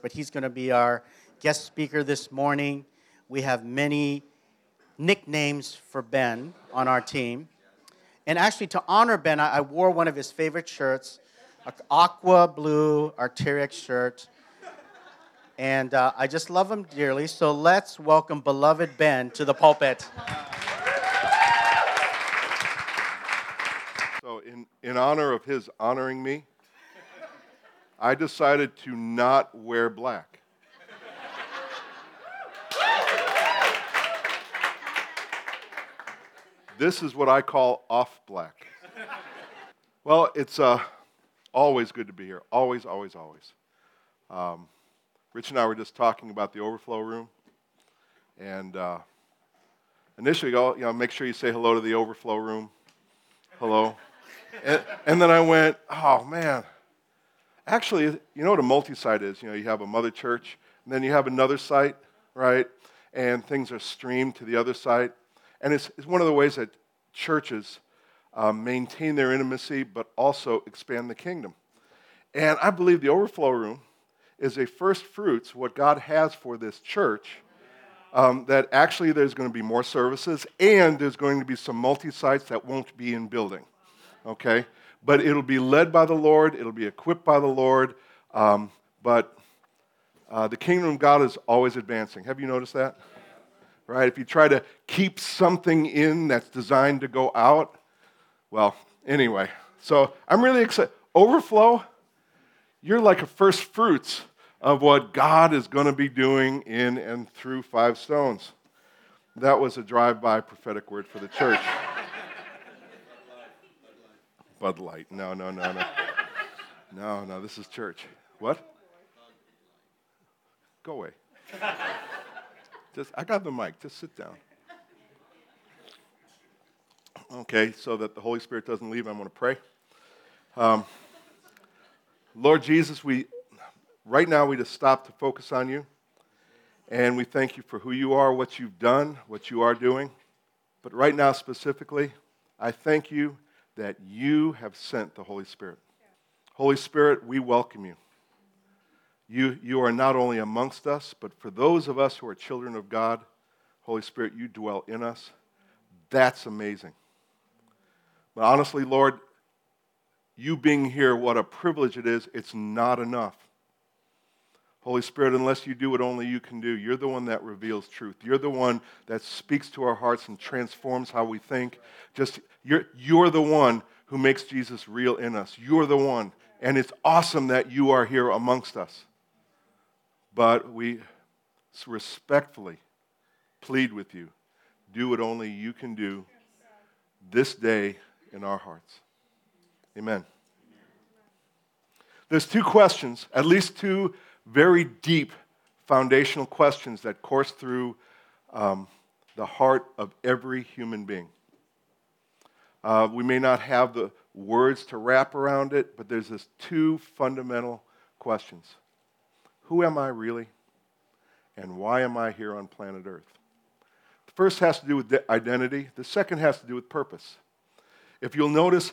but he's going to be our guest speaker this morning. We have many nicknames for Ben on our team. And actually, to honor Ben, I, wore one of his favorite shirts, an aqua blue Arc'teryx shirt. And uh, I just love him dearly. So let's welcome beloved Ben to the pulpit. So, in, in honor of his honoring me, I decided to not wear black. this is what I call off black. Well, it's uh, always good to be here. Always, always, always. Um, Rich and I were just talking about the overflow room. And uh, initially, go, you know, make sure you say hello to the overflow room. Hello. and, and then I went, oh, man Actually, you know what a multi site is? You know, you have a mother church, and then you have another site, right? And things are streamed to the other site. And it's, it's one of the ways that churches um, maintain their intimacy, but also expand the kingdom. And I believe the overflow room is a first fruits, what God has for this church. Um, that actually there's going to be more services and there's going to be some multi sites that won't be in building. Okay? But it'll be led by the Lord, it'll be equipped by the Lord. Um, but uh, the kingdom of God is always advancing. Have you noticed that? Right? If you try to keep something in that's designed to go out, well, anyway. So I'm really excited. Overflow, you're like a first fruits of what God is going to be doing in and through Five Stones. That was a drive by prophetic word for the church. Bud Light. No, no, no, no. No, no, this is church. What? Go away. Just, I got the mic. Just sit down. Okay, so that the Holy Spirit doesn't leave, I'm going to pray. Um, Lord Jesus, we right now we just stop to focus on you, and we thank you for who you are, what you've done, what you are doing. But right now specifically, I thank you that you have sent the Holy Spirit. Holy Spirit, we welcome you. You, you are not only amongst us, but for those of us who are children of God, Holy Spirit, you dwell in us. That's amazing. But honestly, Lord, you being here, what a privilege it is, it's not enough. Holy Spirit, unless you do what only you can do, you're the one that reveals truth. You're the one that speaks to our hearts and transforms how we think. Just you're, you're the one who makes Jesus real in us. You're the one. And it's awesome that you are here amongst us. But we respectfully plead with you do what only you can do this day in our hearts. Amen. There's two questions, at least two very deep foundational questions that course through um, the heart of every human being. Uh, we may not have the words to wrap around it, but there's this two fundamental questions Who am I really? And why am I here on planet Earth? The first has to do with identity, the second has to do with purpose. If you'll notice,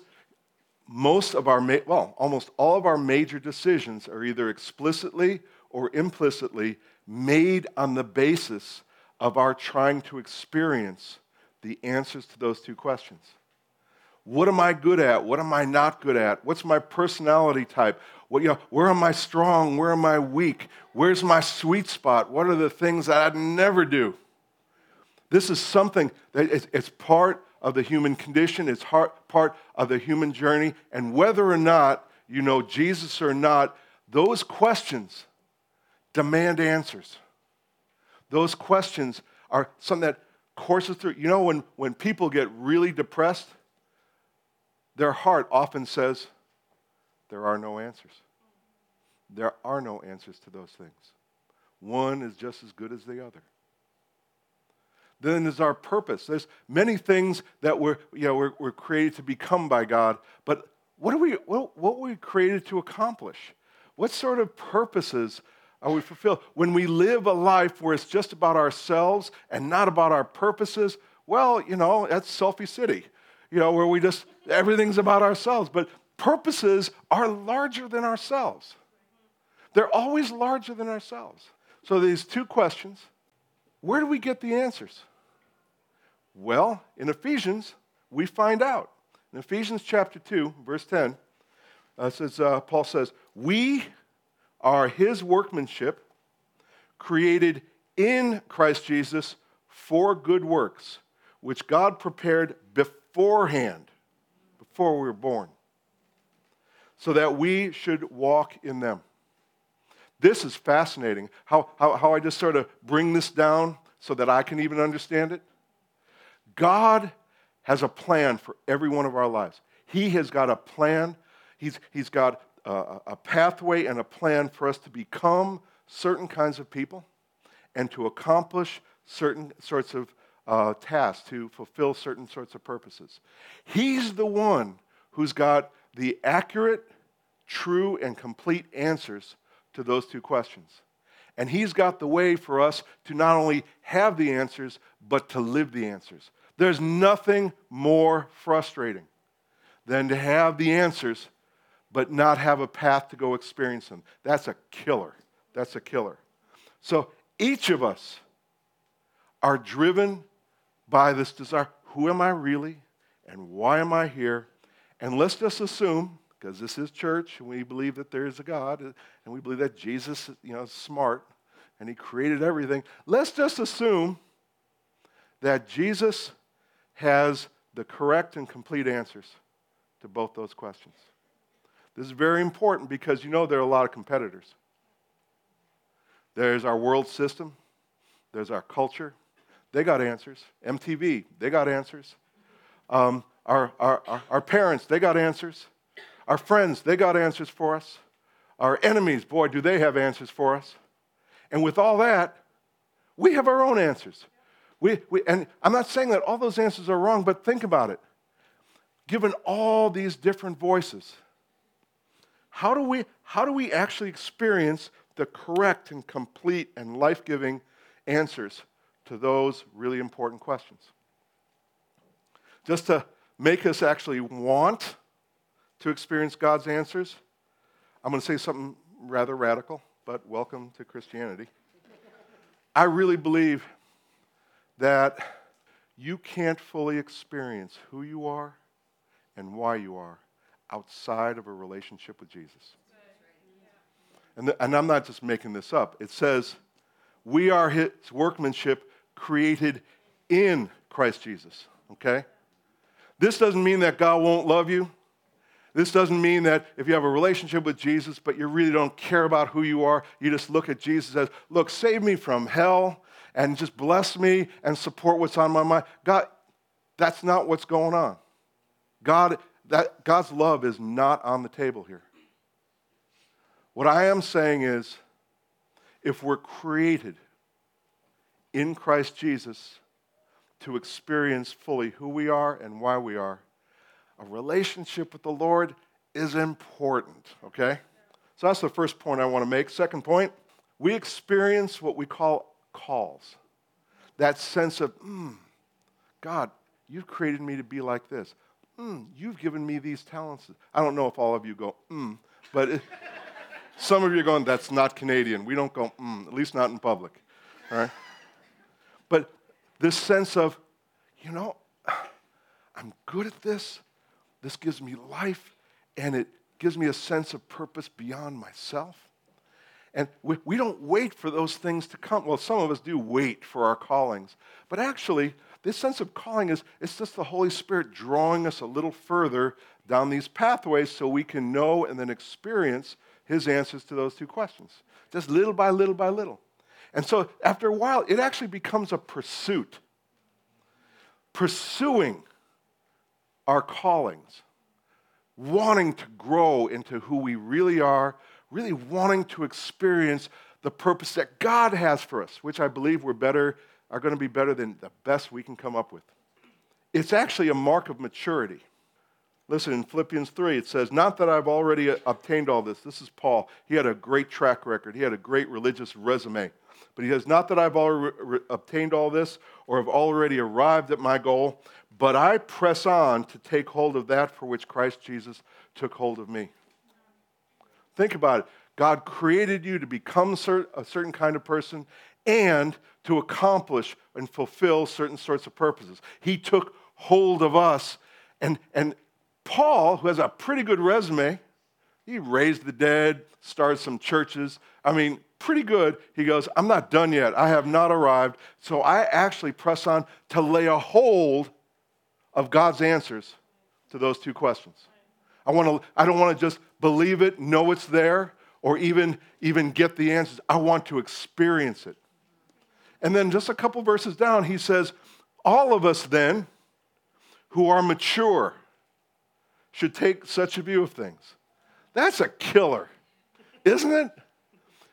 most of our, well, almost all of our major decisions are either explicitly or implicitly made on the basis of our trying to experience the answers to those two questions. What am I good at? What am I not good at? What's my personality type? What, you know, where am I strong? Where am I weak? Where's my sweet spot? What are the things that I'd never do? This is something that it's part of the human condition, it's part of the human journey. And whether or not you know Jesus or not, those questions demand answers. Those questions are something that courses through. You know, when, when people get really depressed, their heart often says, There are no answers. There are no answers to those things. One is just as good as the other then is our purpose. There's many things that we're, you know, we're, we're created to become by God, but what are we, what, what were we created to accomplish? What sort of purposes are we fulfilled? When we live a life where it's just about ourselves and not about our purposes, well, you know, that's selfie city, you know, where we just, everything's about ourselves. But purposes are larger than ourselves. They're always larger than ourselves. So, these two questions where do we get the answers? Well, in Ephesians, we find out. In Ephesians chapter 2, verse 10, uh, says, uh, Paul says, We are his workmanship, created in Christ Jesus for good works, which God prepared beforehand, before we were born, so that we should walk in them. This is fascinating. How, how, how I just sort of bring this down so that I can even understand it. God has a plan for every one of our lives. He has got a plan, He's, he's got a, a pathway and a plan for us to become certain kinds of people and to accomplish certain sorts of uh, tasks, to fulfill certain sorts of purposes. He's the one who's got the accurate, true, and complete answers to those two questions. And He's got the way for us to not only have the answers, but to live the answers. There's nothing more frustrating than to have the answers, but not have a path to go experience them. That's a killer. That's a killer. So each of us are driven by this desire who am I really? And why am I here? And let's just assume, because this is church, and we believe that there is a God, and we believe that Jesus you know, is smart, and he created everything. Let's just assume that Jesus has the correct and complete answers to both those questions. This is very important because you know there are a lot of competitors. There's our world system, there's our culture. They got answers. MTV, they got answers. Um, our, our, our, our parents, they got answers. Our friends, they got answers for us. Our enemies, boy, do they have answers for us. And with all that, we have our own answers. We, we, and I'm not saying that all those answers are wrong, but think about it. Given all these different voices, how do we, how do we actually experience the correct and complete and life giving answers to those really important questions? Just to make us actually want to experience God's answers, I'm going to say something rather radical, but welcome to Christianity. I really believe that you can't fully experience who you are and why you are outside of a relationship with Jesus. And, the, and I'm not just making this up. It says, we are his workmanship created in Christ Jesus. Okay? This doesn't mean that God won't love you. This doesn't mean that if you have a relationship with Jesus, but you really don't care about who you are, you just look at Jesus as, look, save me from hell and just bless me and support what's on my mind. God, that's not what's going on. God that God's love is not on the table here. What I am saying is if we're created in Christ Jesus to experience fully who we are and why we are, a relationship with the Lord is important, okay? So that's the first point I want to make. Second point, we experience what we call calls. That sense of, mm, God, you've created me to be like this mm, you've given me these talents. I don't know if all of you go, mm, but it, some of you are going, that's not Canadian. We don't go, mm, at least not in public. All right? But this sense of, you know, I'm good at this. This gives me life, and it gives me a sense of purpose beyond myself. And we, we don't wait for those things to come. Well, some of us do wait for our callings. But actually, this sense of calling is it's just the Holy Spirit drawing us a little further down these pathways so we can know and then experience his answers to those two questions. Just little by little by little. And so after a while, it actually becomes a pursuit. Pursuing our callings, wanting to grow into who we really are, really wanting to experience the purpose that God has for us, which I believe we're better are going to be better than the best we can come up with. It's actually a mark of maturity. Listen, in Philippians 3, it says, Not that I've already obtained all this. This is Paul. He had a great track record, he had a great religious resume. But he says, Not that I've already obtained all this or have already arrived at my goal, but I press on to take hold of that for which Christ Jesus took hold of me. Think about it. God created you to become a certain kind of person and to accomplish and fulfill certain sorts of purposes. He took hold of us. And, and Paul, who has a pretty good resume, he raised the dead, started some churches. I mean, pretty good. He goes, I'm not done yet. I have not arrived. So I actually press on to lay a hold of God's answers to those two questions. I, want to, I don't want to just believe it, know it's there, or even, even get the answers. I want to experience it. And then just a couple verses down, he says, All of us then who are mature should take such a view of things. That's a killer, isn't it?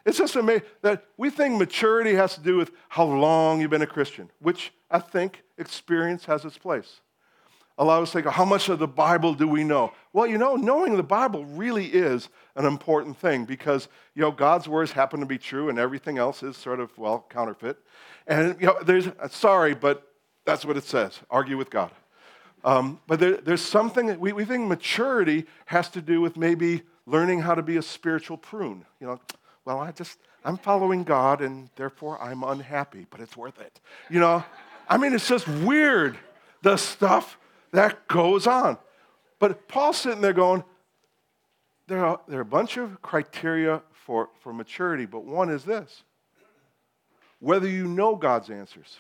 It's just amazing that we think maturity has to do with how long you've been a Christian, which I think experience has its place. A lot of us think, how much of the Bible do we know? Well, you know, knowing the Bible really is an important thing because, you know, God's words happen to be true and everything else is sort of, well, counterfeit. And, you know, there's, sorry, but that's what it says argue with God. Um, but there, there's something, we, we think maturity has to do with maybe learning how to be a spiritual prune. You know, well, I just, I'm following God and therefore I'm unhappy, but it's worth it. You know, I mean, it's just weird, the stuff that goes on. But Paul's sitting there going, there are, there are a bunch of criteria for, for maturity, but one is this whether you know God's answers,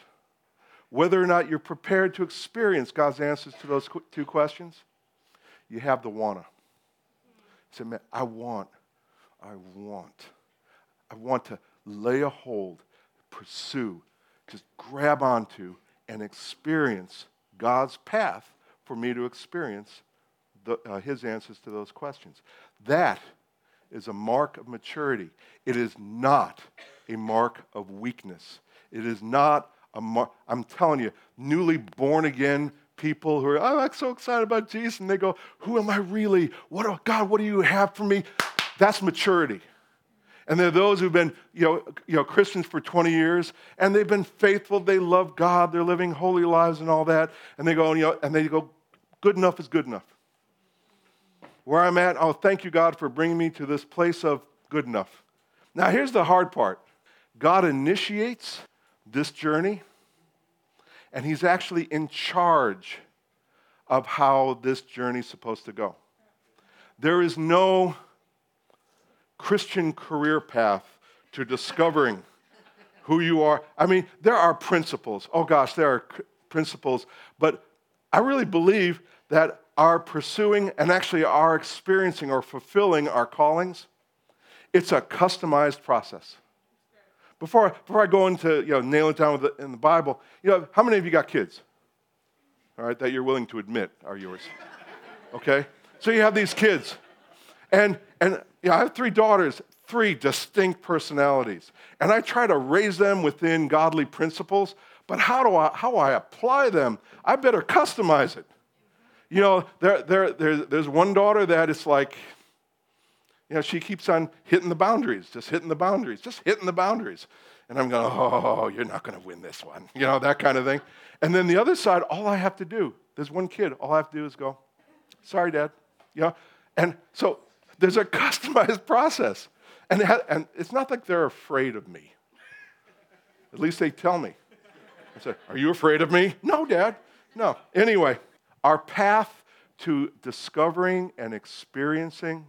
whether or not you're prepared to experience God's answers to those two questions, you have the wanna. Say, man, I want, I want, I want to lay a hold, pursue, just grab onto and experience God's path for me to experience the, uh, his answers to those questions. That is a mark of maturity. It is not a mark of weakness. It is not a mark, I'm telling you, newly born again people who are, oh, I'm so excited about Jesus, and they go, Who am I really? What, oh, God, what do you have for me? That's maturity. And there are those who've been, you know, you know, Christians for 20 years, and they've been faithful. They love God. They're living holy lives and all that. And they go, you know, and they go, good enough is good enough. Where I'm at, oh, thank you, God, for bringing me to this place of good enough. Now, here's the hard part God initiates this journey, and He's actually in charge of how this journey is supposed to go. There is no Christian career path to discovering who you are. I mean, there are principles. Oh gosh, there are principles, but I really believe that our pursuing and actually our experiencing or fulfilling our callings, it's a customized process. Before, before I go into you know, nail it down the, in the Bible, you know, how many of you got kids? All right, that you're willing to admit are yours. Okay? So you have these kids. And, and know, I have three daughters, three distinct personalities. And I try to raise them within godly principles, but how do I, how I apply them? I better customize it. You know, there, there, there, there's one daughter that is like, you know, she keeps on hitting the boundaries, just hitting the boundaries, just hitting the boundaries. And I'm going, oh, you're not going to win this one, you know, that kind of thing. And then the other side, all I have to do, there's one kid, all I have to do is go, sorry, Dad. You know, and so there's a customized process. And, and it's not like they're afraid of me. At least they tell me. I said, Are you afraid of me? No, Dad. No. Anyway, our path to discovering and experiencing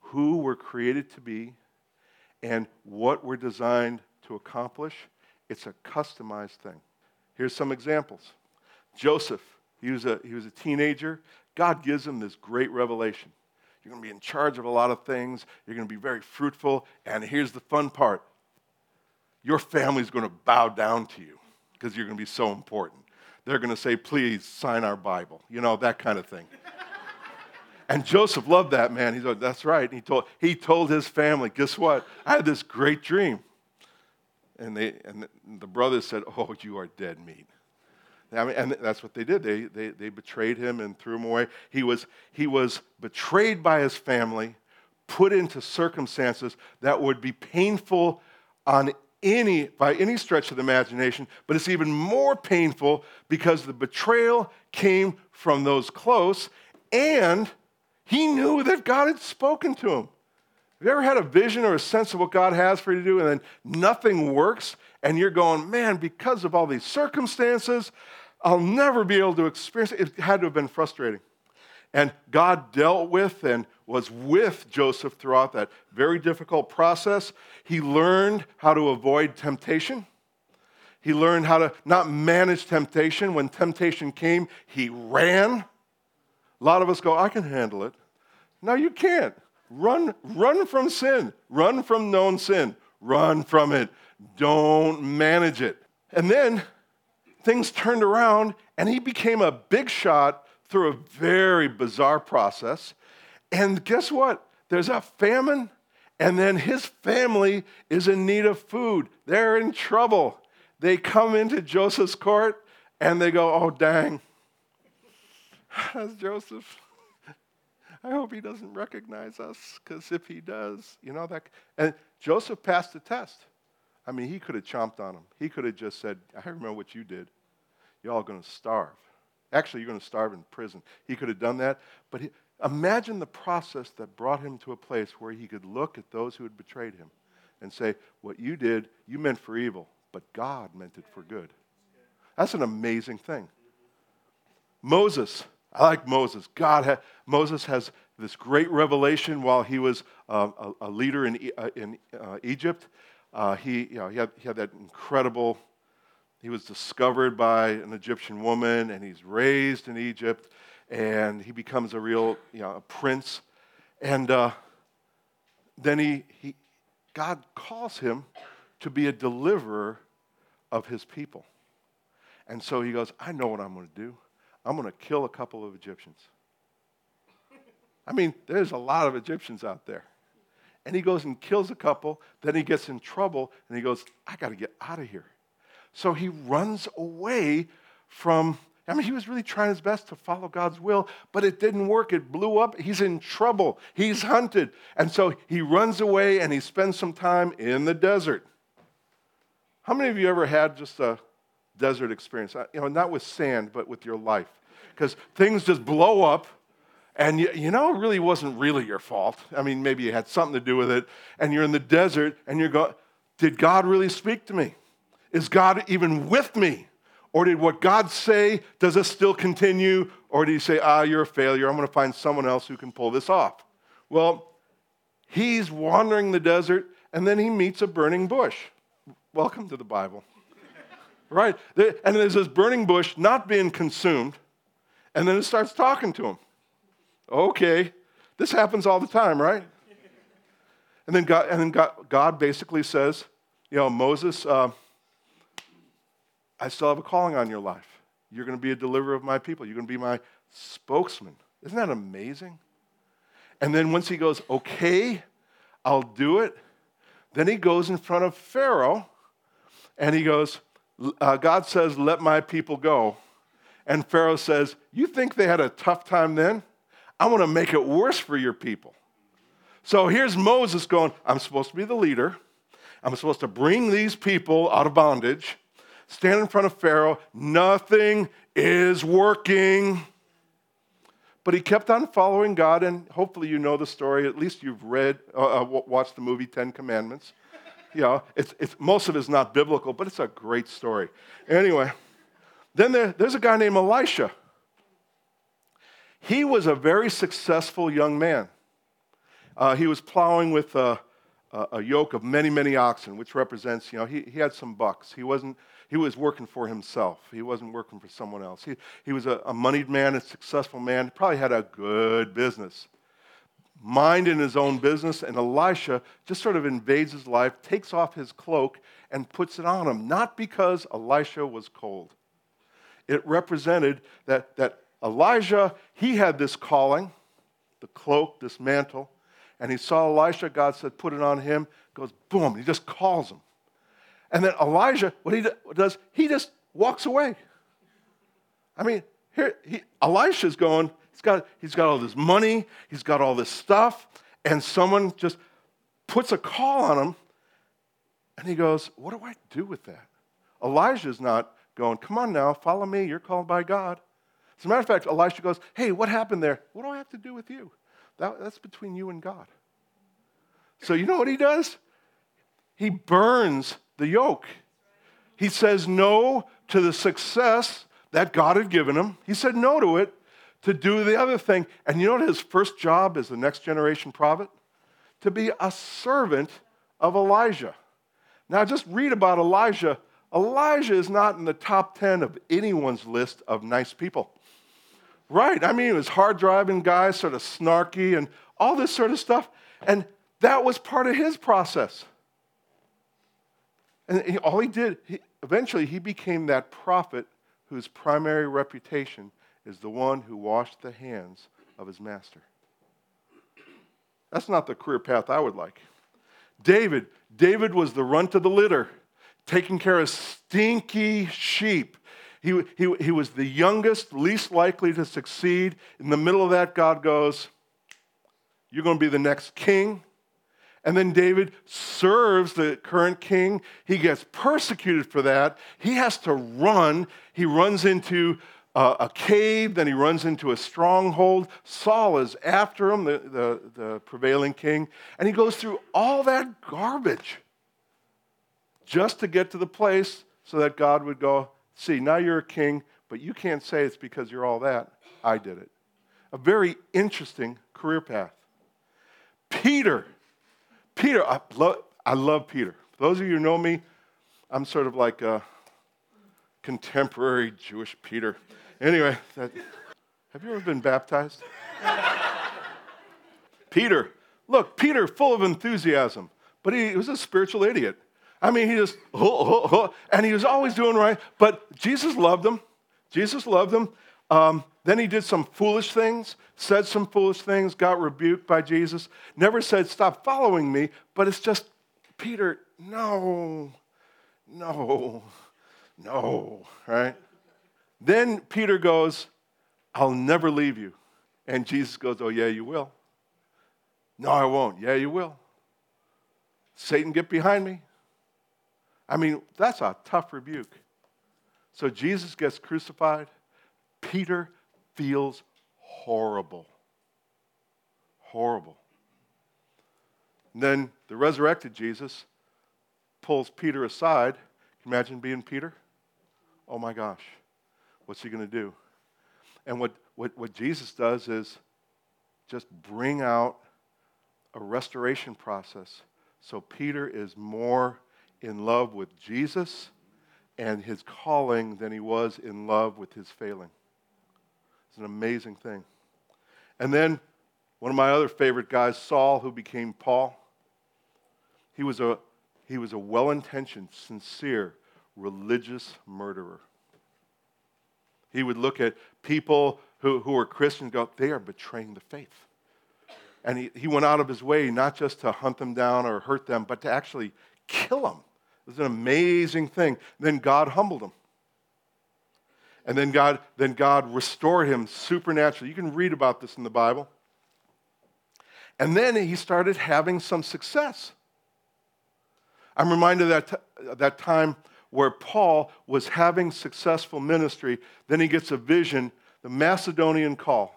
who we're created to be and what we're designed to accomplish, it's a customized thing. Here's some examples. Joseph, he was a, he was a teenager. God gives him this great revelation. You're going to be in charge of a lot of things. You're going to be very fruitful. And here's the fun part your family's going to bow down to you because you're going to be so important. They're going to say, please sign our Bible, you know, that kind of thing. and Joseph loved that man. He said, that's right. he told, he told his family, guess what? I had this great dream. And, they, and the brothers said, oh, you are dead meat. I mean, and that's what they did. They, they, they betrayed him and threw him away. He was, he was betrayed by his family, put into circumstances that would be painful on any, by any stretch of the imagination, but it's even more painful because the betrayal came from those close, and he knew that God had spoken to him. Have you ever had a vision or a sense of what God has for you to do and then nothing works and you're going, man, because of all these circumstances, I'll never be able to experience it? It had to have been frustrating. And God dealt with and was with Joseph throughout that very difficult process. He learned how to avoid temptation. He learned how to not manage temptation. When temptation came, he ran. A lot of us go, I can handle it. No, you can't. Run, run from sin. Run from known sin. Run from it. Don't manage it. And then things turned around, and he became a big shot through a very bizarre process. And guess what? There's a famine, and then his family is in need of food. They're in trouble. They come into Joseph's court and they go, Oh, dang. That's Joseph. I hope he doesn't recognize us, because if he does, you know that. And Joseph passed the test. I mean, he could have chomped on him. He could have just said, I remember what you did. You're all going to starve. Actually, you're going to starve in prison. He could have done that. But he, imagine the process that brought him to a place where he could look at those who had betrayed him and say, What you did, you meant for evil, but God meant it for good. That's an amazing thing. Moses, I like Moses. God, ha- Moses has this great revelation while he was uh, a, a, leader in, uh, in uh, Egypt. Uh, he, you know, he, had, he had that incredible, he was discovered by an Egyptian woman and he's raised in Egypt and he becomes a real, you know, a prince. And uh, then he, he, God calls him to be a deliverer of his people. And so he goes, I know what I'm going to do. I'm going to kill a couple of Egyptians. I mean, there's a lot of Egyptians out there. And he goes and kills a couple. Then he gets in trouble and he goes, I got to get out of here. So he runs away from, I mean, he was really trying his best to follow God's will, but it didn't work. It blew up. He's in trouble. He's hunted. And so he runs away and he spends some time in the desert. How many of you ever had just a desert experience. Uh, you know, not with sand, but with your life. Because things just blow up, and you, you know, it really wasn't really your fault. I mean, maybe you had something to do with it, and you're in the desert, and you're going, Did God really speak to me? Is God even with me? Or did what God say, does it still continue? Or did he say, ah, you're a failure, I'm going to find someone else who can pull this off? Well, he's wandering the desert, and then he meets a burning bush. Welcome to the Bible right? And there's this burning bush not being consumed, and then it starts talking to him. Okay, this happens all the time, right? And then God, and then God, God basically says, you know, Moses, uh, I still have a calling on your life. You're going to be a deliverer of my people. You're going to be my spokesman. Isn't that amazing? And then once he goes, okay, I'll do it, then he goes in front of Pharaoh and he goes, uh, God says, Let my people go. And Pharaoh says, You think they had a tough time then? I want to make it worse for your people. So here's Moses going, I'm supposed to be the leader. I'm supposed to bring these people out of bondage, stand in front of Pharaoh. Nothing is working. But he kept on following God, and hopefully you know the story. At least you've read, uh, uh watched the movie Ten Commandments you know, it's, it's, most of it is not biblical, but it's a great story. Anyway, then there, there's a guy named Elisha. He was a very successful young man. Uh, he was plowing with a, a, yoke of many, many oxen, which represents, you know, he, he had some bucks. He wasn't, he was working for himself. He wasn't working for someone else. He, he was a, a moneyed man, a successful man, probably had a good business mind in his own business, and Elisha just sort of invades his life, takes off his cloak, and puts it on him, not because Elisha was cold. It represented that, that Elijah, he had this calling, the cloak, this mantle, and he saw Elisha, God said, put it on him, goes boom, he just calls him. And then Elijah, what he does, he just walks away. I mean, here, he, Elisha's going, He's got, he's got all this money, he's got all this stuff, and someone just puts a call on him, and he goes, What do I do with that? Elijah's not going, Come on now, follow me, you're called by God. As a matter of fact, Elisha goes, Hey, what happened there? What do I have to do with you? That, that's between you and God. So you know what he does? He burns the yoke. He says no to the success that God had given him. He said no to it to do the other thing. And you know what his first job as the next generation prophet? To be a servant of Elijah. Now, just read about Elijah. Elijah is not in the top 10 of anyone's list of nice people. Right. I mean, he was hard driving guy, sort of snarky, and all this sort of stuff. And that was part of his process. And he, all he did, he, eventually, he became that prophet whose primary reputation is the one who washed the hands of his master. That's not the career path I would like. David, David was the runt of the litter, taking care of stinky sheep. He, he, he was the youngest, least likely to succeed. In the middle of that, God goes, You're going to be the next king. And then David serves the current king. He gets persecuted for that. He has to run. He runs into a, cave, then he runs into a stronghold. Saul is after him, the, the, the prevailing king. And he goes through all that garbage just to get to the place so that God would go, See, now you're a king, but you can't say it's because you're all that. I did it. A very interesting career path. Peter Peter, I love, I love Peter. Those of you who know me, I'm sort of like a contemporary Jewish Peter. Anyway, that, have you ever been baptized? Peter, look, Peter, full of enthusiasm, but he, he was a spiritual idiot. I mean, he just, oh, oh, oh, and he was always doing right, but Jesus loved him. Jesus loved him. Um, then he did some foolish things, said some foolish things, got rebuked by Jesus, never said, Stop following me, but it's just, Peter, no, no, no, right? Then Peter goes, I'll never leave you. And Jesus goes, Oh, yeah, you will. No, I won't. Yeah, you will. Satan, get behind me. I mean, that's a tough rebuke. So Jesus gets crucified. Peter feels horrible. Horrible. And then the resurrected Jesus pulls Peter aside. Can you imagine being Peter? Oh my gosh, what's he going to do? And what, what, what Jesus does is just bring out a restoration process. So Peter is more in love with Jesus and his calling than he was in love with his failing. It's an amazing thing. And then one of my other favorite guys, Saul, who became Paul, he was a, he was a well intentioned, sincere, religious murderer. He would look at people who, who were Christians go, they are betraying the faith. And he, he went out of his way not just to hunt them down or hurt them, but to actually kill them. It was an amazing thing. Then God humbled him. And then God, then God restored him supernaturally. You can read about this in the Bible. And then he started having some success. I'm reminded that, t- that time where Paul was having successful ministry. Then he gets a vision, the Macedonian call.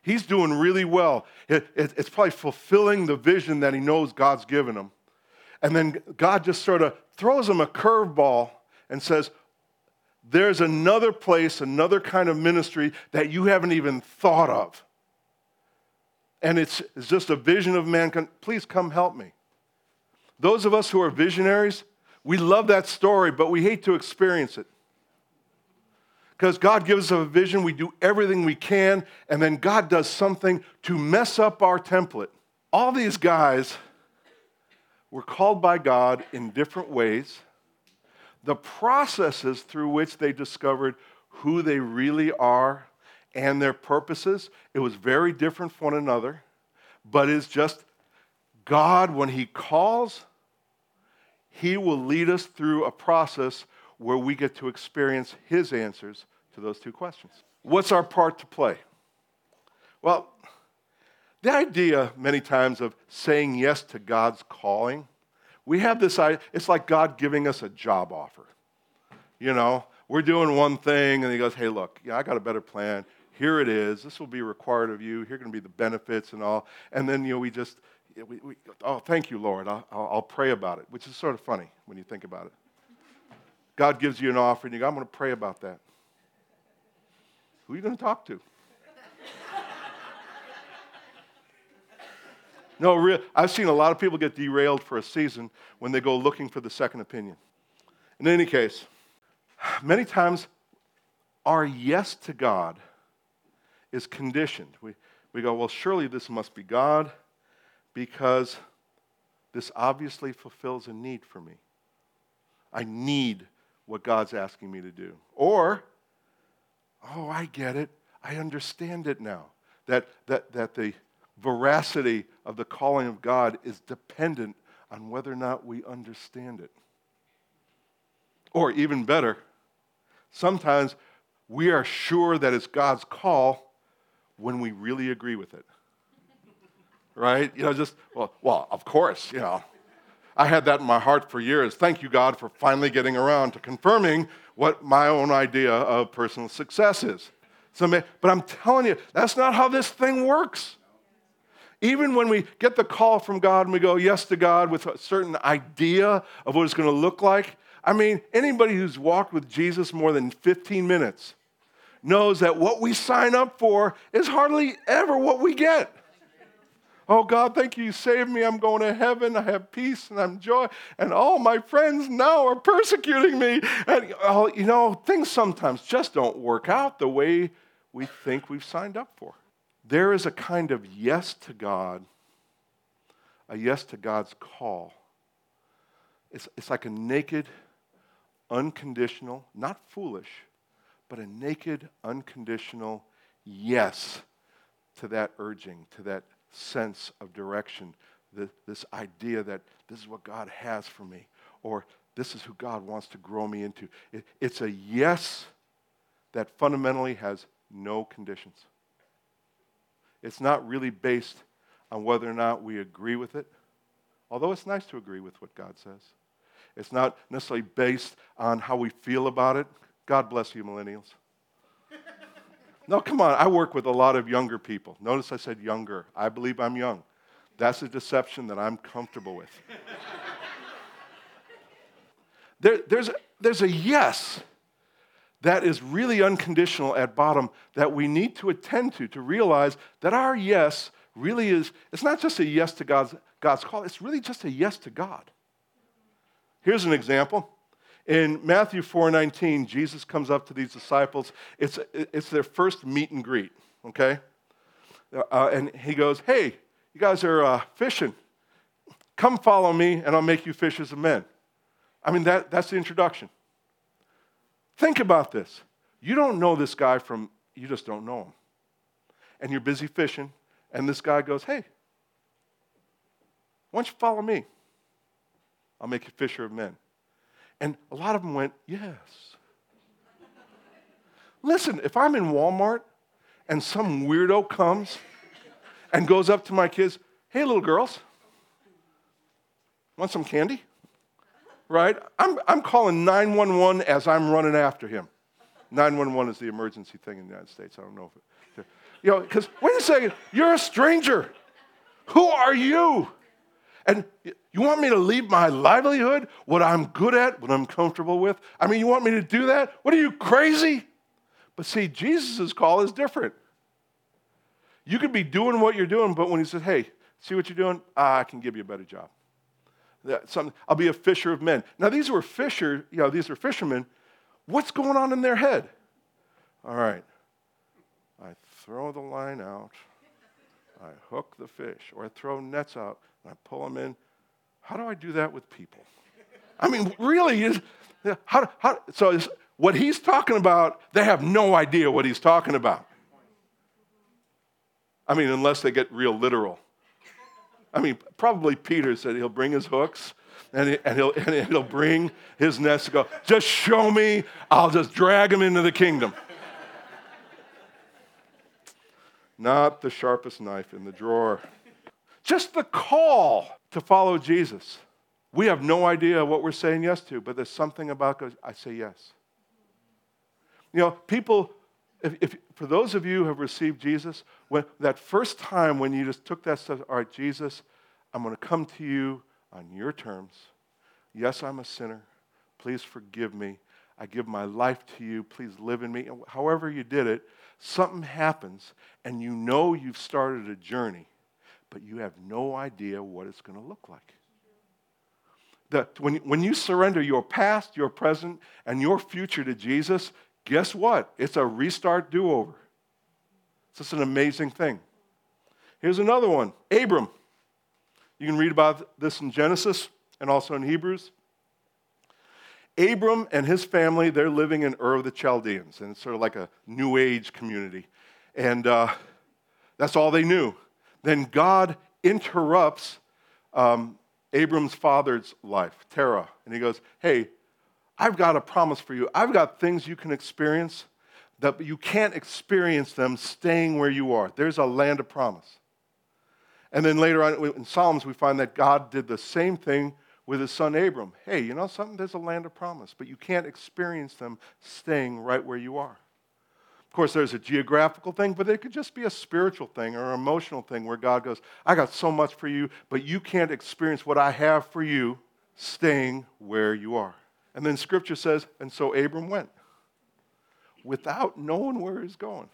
He's doing really well. It, it, it's probably fulfilling the vision that he knows God's given him. And then God just sort of throws him a curveball and says, there's another place, another kind of ministry that you haven't even thought of. And it's, it's just a vision of mankind. Please come help me. Those of us who are visionaries, we love that story, but we hate to experience it. Because God gives us a vision, we do everything we can, and then God does something to mess up our template. All these guys were called by God in different ways the processes through which they discovered who they really are and their purposes. It was very different from one another, but it's just God, when He calls, He will lead us through a process where we get to experience His answers to those two questions. What's our part to play? Well, the idea many times of saying yes to God's calling we have this idea, it's like God giving us a job offer. You know, we're doing one thing, and He goes, hey, look, yeah, I got a better plan. Here it is. This will be required of you. Here are going to be the benefits and all. And then, you know, we just, we, we, oh, thank you, Lord. I'll, I'll, pray about it, which is sort of funny when you think about it. God gives you an offer, and you go, I'm going to pray about that. Who are you going to talk to? No, real, I've seen a lot of people get derailed for a season when they go looking for the second opinion. In any case, many times our yes to God is conditioned. We, we go, well, surely this must be God because this obviously fulfills a need for me. I need what God's asking me to do. Or, oh, I get it. I understand it now. That, that, that the veracity of the calling of God is dependent on whether or not we understand it. Or even better, sometimes we are sure that it's God's call when we really agree with it. Right? You know, just, well, well, of course, you know. I had that in my heart for years. Thank you, God, for finally getting around to confirming what my own idea of personal success is. So, but I'm telling you, that's not how this thing works. Even when we get the call from God and we go yes to God with a certain idea of what it's going to look like, I mean, anybody who's walked with Jesus more than 15 minutes knows that what we sign up for is hardly ever what we get. Oh God, thank you, you saved me. I'm going to heaven. I have peace and I'm joy. And all my friends now are persecuting me. And oh, you know, things sometimes just don't work out the way we think we've signed up for. There is a kind of yes to God, a yes to God's call. It's, it's like a naked, unconditional, not foolish, but a naked, unconditional yes to that urging, to that sense of direction, the, this idea that this is what God has for me, or this is who God wants to grow me into. It, it's a yes that fundamentally has no conditions. It's not really based on whether or not we agree with it, although it's nice to agree with what God says. It's not necessarily based on how we feel about it. God bless you, millennials. no, come on. I work with a lot of younger people. Notice I said younger. I believe I'm young. That's a deception that I'm comfortable with. there, there's, a, there's a yes that is really unconditional at bottom that we need to attend to to realize that our yes really is, it's not just a yes to God's, God's call, it's really just a yes to God. Here's an example. In Matthew 4:19, Jesus comes up to these disciples. It's, it's their first meet and greet, okay? Uh, and he goes, Hey, you guys are uh, fishing. Come follow me, and I'll make you fishers of men. I mean, that, that's the introduction. Think about this. You don't know this guy from, you just don't know him. And you're busy fishing, and this guy goes, Hey, why don't you follow me? I'll make you fisher of men. And a lot of them went, Yes. Listen, if I'm in Walmart and some weirdo comes and goes up to my kids, Hey, little girls, want some candy? Right? I'm, I'm calling 911 as I'm running after him. 911 is the emergency thing in the United States. I don't know if it, you know, because wait a second, you're a stranger. Who are you? And you want me to leave my livelihood, what I'm good at, what I'm comfortable with? I mean, you want me to do that? What are you, crazy? But see, Jesus' call is different. You could be doing what you're doing, but when he says, hey, see what you're doing? Ah, I can give you a better job. Something, I'll be a fisher of men. Now, these were fisher, you know, these are fishermen. What's going on in their head? All right. I throw the line out. I hook the fish, or I throw nets out and I pull them in. How do I do that with people? I mean, really, how, how, so what he's talking about, they have no idea what he's talking about. I mean, unless they get real literal. I mean, probably Peter said he'll bring his hooks and, he, and, he'll, and he'll bring his nets to go, just show me, I'll just drag him into the kingdom. Not the sharpest knife in the drawer. Just the call to follow Jesus. We have no idea what we're saying yes to, but there's something about I say yes. You know, people, if, if, for those of you who have received Jesus, when that first time when you just took that stuff, all right, Jesus, I'm going to come to you on your terms. Yes, I'm a sinner. Please forgive me. I give my life to you. Please live in me. And however you did it, something happens, and you know you've started a journey, but you have no idea what it's going to look like. The, when, when you surrender your past, your present, and your future to Jesus, guess what? It's a restart do over. It's just an amazing thing. Here's another one Abram. You can read about this in Genesis and also in Hebrews. Abram and his family, they're living in Ur of the Chaldeans, and it's sort of like a new age community. And uh, that's all they knew. Then God interrupts um, Abram's father's life, Terah, and he goes, Hey, I've got a promise for you. I've got things you can experience that you can't experience them staying where you are. There's a land of promise. And then later on in Psalms, we find that God did the same thing with his son Abram. Hey, you know something? There's a land of promise, but you can't experience them staying right where you are. Of course, there's a geographical thing, but it could just be a spiritual thing or an emotional thing where God goes, I got so much for you, but you can't experience what I have for you staying where you are. And then scripture says, and so Abram went without knowing where he's going.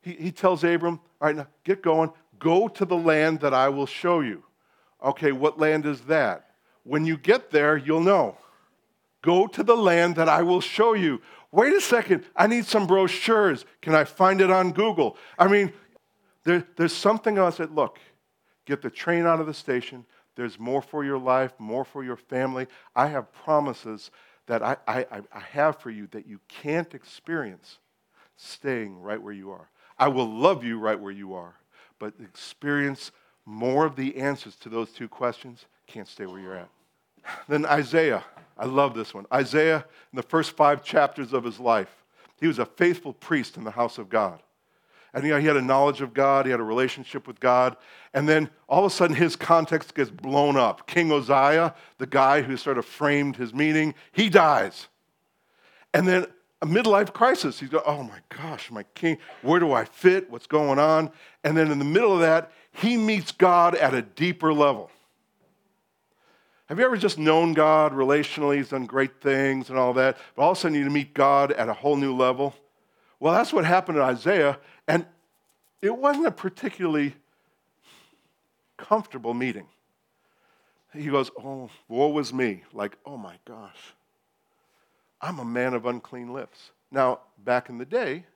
He, he tells Abram, All right, now get going. Go to the land that I will show you. Okay, what land is that? When you get there, you'll know. Go to the land that I will show you. Wait a second, I need some brochures. Can I find it on Google? I mean, there, there's something else that, look, get the train out of the station. There's more for your life, more for your family. I have promises that I, I, I have for you that you can't experience staying right where you are. I will love you right where you are, but experience more of the answers to those two questions can't stay where you're at. Then Isaiah, I love this one. Isaiah, in the first five chapters of his life, he was a faithful priest in the house of God. And you know, he had a knowledge of God, he had a relationship with God. And then all of a sudden, his context gets blown up. King Uzziah, the guy who sort of framed his meaning, he dies. And then a midlife crisis. He's going, oh my gosh, my king, where do I fit? What's going on? And then in the middle of that, he meets God at a deeper level. Have you ever just known God relationally? He's done great things and all that, but all of a sudden you meet God at a whole new level? Well, that's what happened to Isaiah, and it wasn't a particularly comfortable meeting. He goes, Oh, woe was me. Like, oh my gosh, I'm a man of unclean lips. Now, back in the day,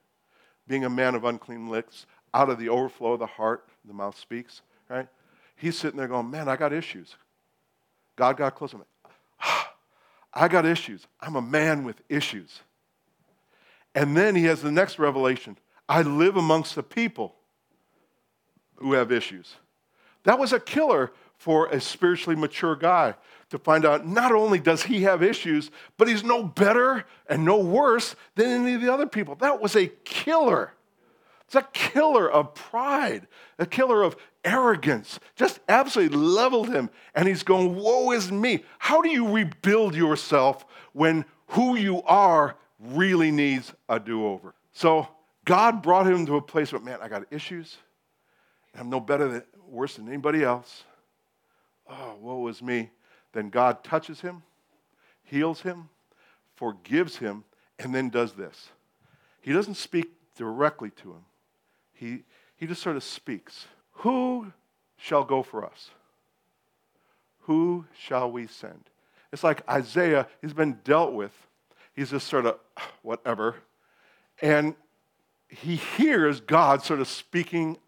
being a man of unclean lips, out of the overflow of the heart, the mouth speaks, right? He's sitting there going, Man, I got issues. God got close to me. I got issues. I'm a man with issues. And then he has the next revelation I live amongst the people who have issues. That was a killer for a spiritually mature guy to find out not only does he have issues, but he's no better and no worse than any of the other people. That was a killer. It's a killer of pride, a killer of arrogance. Just absolutely leveled him. And he's going, Woe is me. How do you rebuild yourself when who you are really needs a do over? So God brought him to a place where, man, I got issues. I'm no better than worse than anybody else. Oh, woe is me. Then God touches him, heals him, forgives him, and then does this. He doesn't speak directly to him he, he just sort of speaks. Who shall go for us? Who shall we send? It's like Isaiah, he's been dealt with. He's just sort of, whatever. And he hears God sort of speaking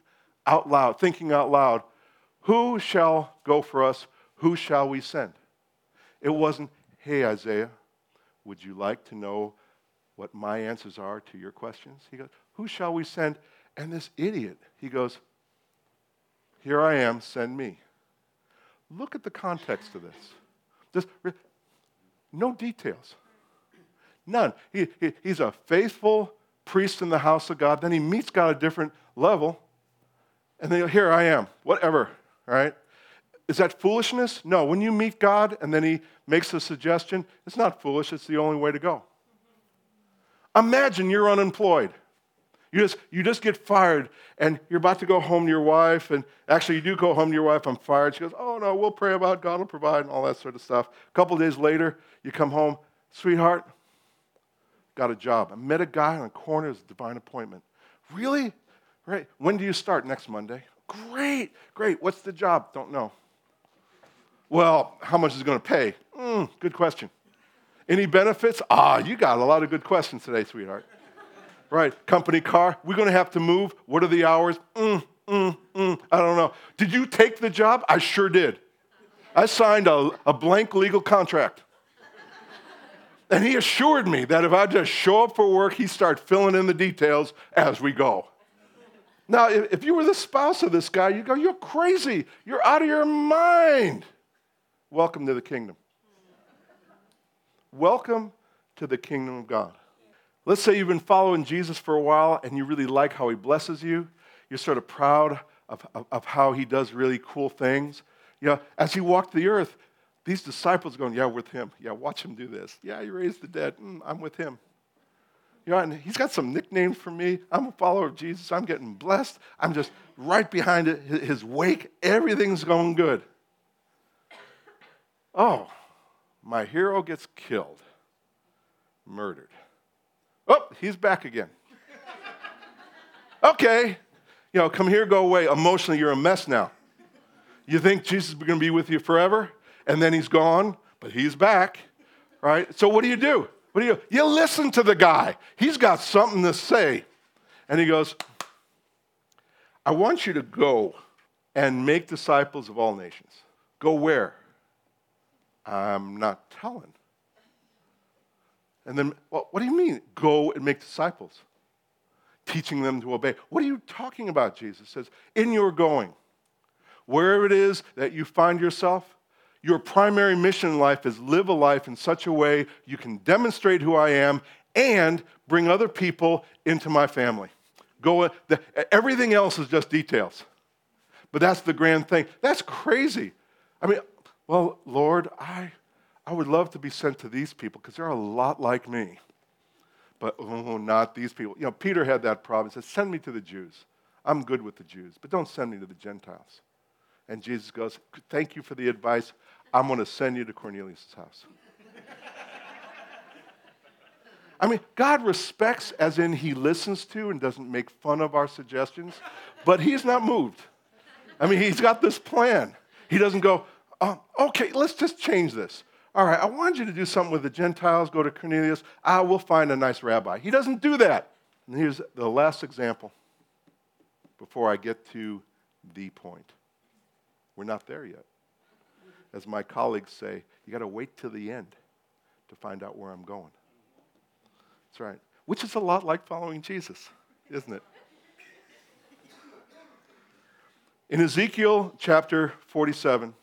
out loud, thinking out loud, Who shall go for us? Who shall we send? It wasn't, Hey, Isaiah, would you like to know what my answers are to your questions? He goes, Who shall we send? And this idiot, he goes, Here I am, send me. Look at the context of this. Just no details. None. He, he, he's a faithful priest in the house of God. Then he meets God at a different level. And then here I am, whatever, right? Is that foolishness? No. When you meet God and then he makes a suggestion, it's not foolish, it's the only way to go. Imagine you're unemployed You just, you just get fired and you're about to go home to your wife, and actually, you do go home to your wife, I'm fired. She goes, Oh, no, we'll pray about. God will provide, and all that sort of stuff. A couple days later, you come home, sweetheart, got a job. I met a guy on the corner, it's a divine appointment. Really? Right. When do you start? Next Monday. Great, great. What's the job? Don't know. Well, how much is it going to pay? Mm, good question. Any benefits? Ah, you got a lot of good questions today, sweetheart. right. Company car? We're going to have to move. What are the hours? Mm, mm, mm. I don't know. Did you take the job? I sure did. I signed a, a blank legal contract. And he assured me that if I just show up for work, he'd start filling in the details as we go. Now, if you were the spouse of this guy, you go, You're crazy. You're out of your mind. Welcome to the kingdom. Welcome to the kingdom of God. Let's say you've been following Jesus for a while and you really like how he blesses you. You're sort of proud of, of, of how he does really cool things. You know, as he walked the earth, these disciples going, Yeah, with him. Yeah, watch him do this. Yeah, he raised the dead. Mm, I'm with him. You know, and he's got some nicknames for me. I'm a follower of Jesus. I'm getting blessed. I'm just right behind his wake. Everything's going good. Oh, my hero gets killed, murdered. Oh, he's back again. okay, you know, come here, go away. Emotionally, you're a mess now. You think Jesus is going to be with you forever, and then he's gone, but he's back, right? So what do you do? What do you do? You listen to the guy. He's got something to say. And he goes, I want you to go and make disciples of all nations. Go where? I'm not telling. And then, well, what do you mean, go and make disciples? Teaching them to obey. What are you talking about, Jesus says? In your going, wherever it is that you find yourself, your primary mission in life is live a life in such a way you can demonstrate who I am and bring other people into my family. Go, uh, the, everything else is just details. But that's the grand thing. That's crazy. I mean, well, Lord, I, I would love to be sent to these people because they're a lot like me. But oh, not these people. You know, Peter had that problem. He said, Send me to the Jews. I'm good with the Jews, but don't send me to the Gentiles. And Jesus goes, Thank you for the advice. I'm going to send you to Cornelius' house. I mean, God respects, as in he listens to and doesn't make fun of our suggestions, but he's not moved. I mean, he's got this plan. He doesn't go, oh, okay, let's just change this. All right, I want you to do something with the Gentiles, go to Cornelius. Ah, we'll find a nice rabbi. He doesn't do that. And here's the last example before I get to the point. We're not there yet. As my colleagues say, you got to wait till the end to find out where I'm going. That's right. Which is a lot like following Jesus, isn't it? In Ezekiel chapter 47,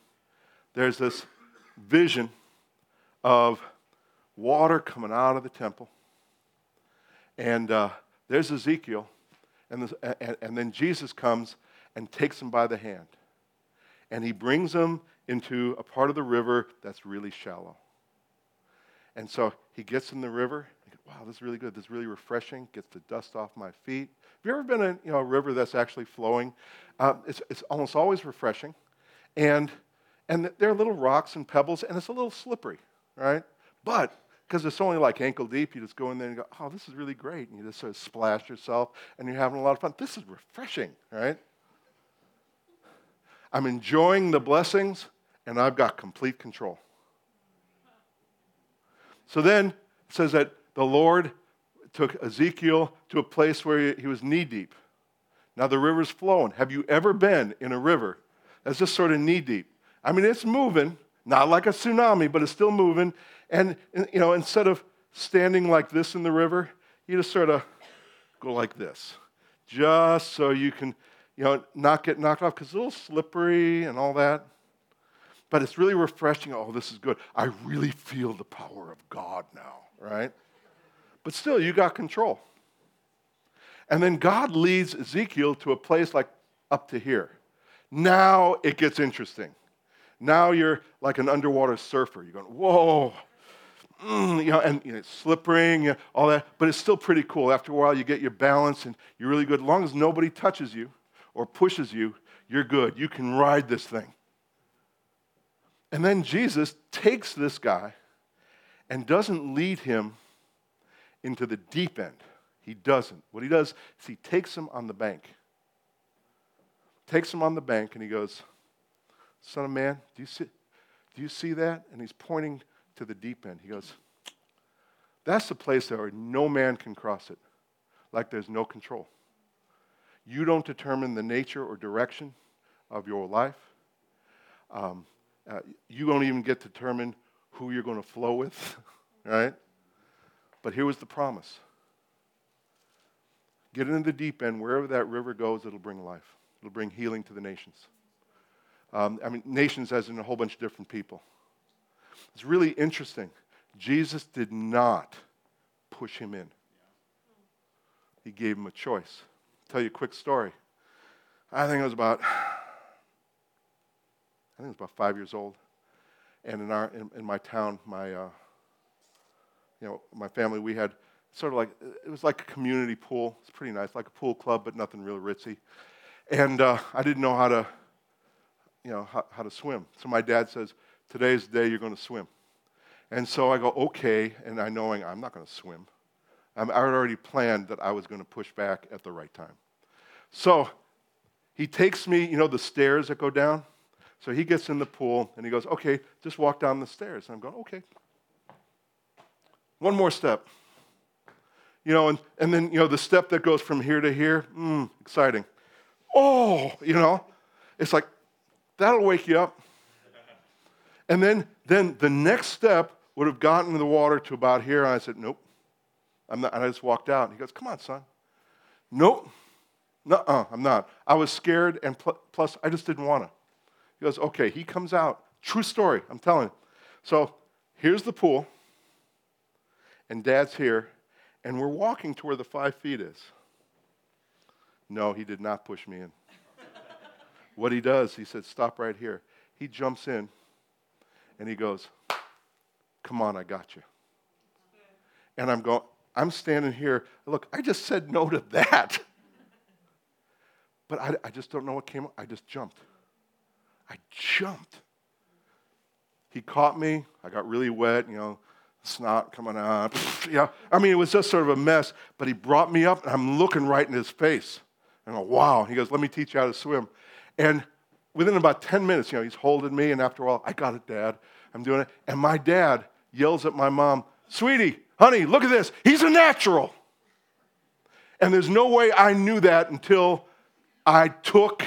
there's this vision of water coming out of the temple. And uh, there's Ezekiel, and, this, and, and then Jesus comes and takes him by the hand. And he brings him into a part of the river that's really shallow. And so he gets in the river. Wow, this is really good. This is really refreshing. Gets the dust off my feet. Have you ever been in you know, a river that's actually flowing? Uh, it's, it's almost always refreshing. And and there are little rocks and pebbles, and it's a little slippery, right? But because it's only like ankle deep, you just go in there and go, oh, this is really great. And you just sort of splash yourself, and you're having a lot of fun. This is refreshing, right? I'm enjoying the blessings, and I've got complete control. So then it says that the Lord took Ezekiel to a place where he was knee deep. Now the river's flowing. Have you ever been in a river that's just sort of knee deep? I mean, it's moving, not like a tsunami, but it's still moving. And, you know, instead of standing like this in the river, you just sort of go like this, just so you can, you know, not get knocked off because it's a little slippery and all that. But it's really refreshing. Oh, this is good. I really feel the power of God now, right? But still, you got control. And then God leads Ezekiel to a place like up to here. Now it gets interesting. Now you're like an underwater surfer. You're going, whoa, mm, you know, and you know, it's slippering, you know, all that, but it's still pretty cool. After a while, you get your balance and you're really good. As long as nobody touches you or pushes you, you're good. You can ride this thing. And then Jesus takes this guy and doesn't lead him into the deep end. He doesn't. What he does is he takes him on the bank. Takes him on the bank and he goes, Son of man, do you see, do you see that? And he's pointing to the deep end. He goes, That's the place where no man can cross it, like there's no control. You don't determine the nature or direction of your life. Um, uh, you don't even get to determine who you're going to flow with, right? But here was the promise get into the deep end, wherever that river goes, it'll bring life, it'll bring healing to the nations. Um, I mean, nations as in a whole bunch of different people. It's really interesting. Jesus did not push him in, he gave him a choice. I'll tell you a quick story. I think it was about, I think it was about five years old. And in, our, in, in my town, my, uh, you know, my family, we had sort of like, it was like a community pool. It's pretty nice, like a pool club, but nothing real ritzy. And uh, I didn't know how to, you know, how, how to swim. So my dad says, today's the day you're going to swim. And so I go, okay, and I knowing I'm not going to swim. I'm, I had already planned that I was going to push back at the right time. So he takes me, you know, the stairs that go down. So he gets in the pool and he goes, okay, just walk down the stairs. And I'm going, okay. One more step. You know, and, and then, you know, the step that goes from here to here, mm, exciting. Oh, you know, it's like, that'll wake you up. And then, then the next step would have gotten in the water to about here. And I said, nope. I'm not, and I just walked out. And he goes, come on, son. Nope. No, I'm not. I was scared, and pl- plus, I just didn't want to. He goes, okay. He comes out. True story, I'm telling you. So here's the pool, and dad's here, and we're walking to where the five feet is. No, he did not push me in. what he does, he said, stop right here. He jumps in, and he goes, come on, I got you. And I'm going, I'm standing here. Look, I just said no to that. But I, I just don't know what came up. I just jumped. I jumped. He caught me. I got really wet, you know, snot coming out. Yeah, I mean, it was just sort of a mess. But he brought me up, and I'm looking right in his face. And I go, wow. He goes, let me teach you how to swim. And within about 10 minutes, you know, he's holding me, and after a while, I got it, Dad. I'm doing it. And my dad yells at my mom, Sweetie, honey, look at this. He's a natural. And there's no way I knew that until I took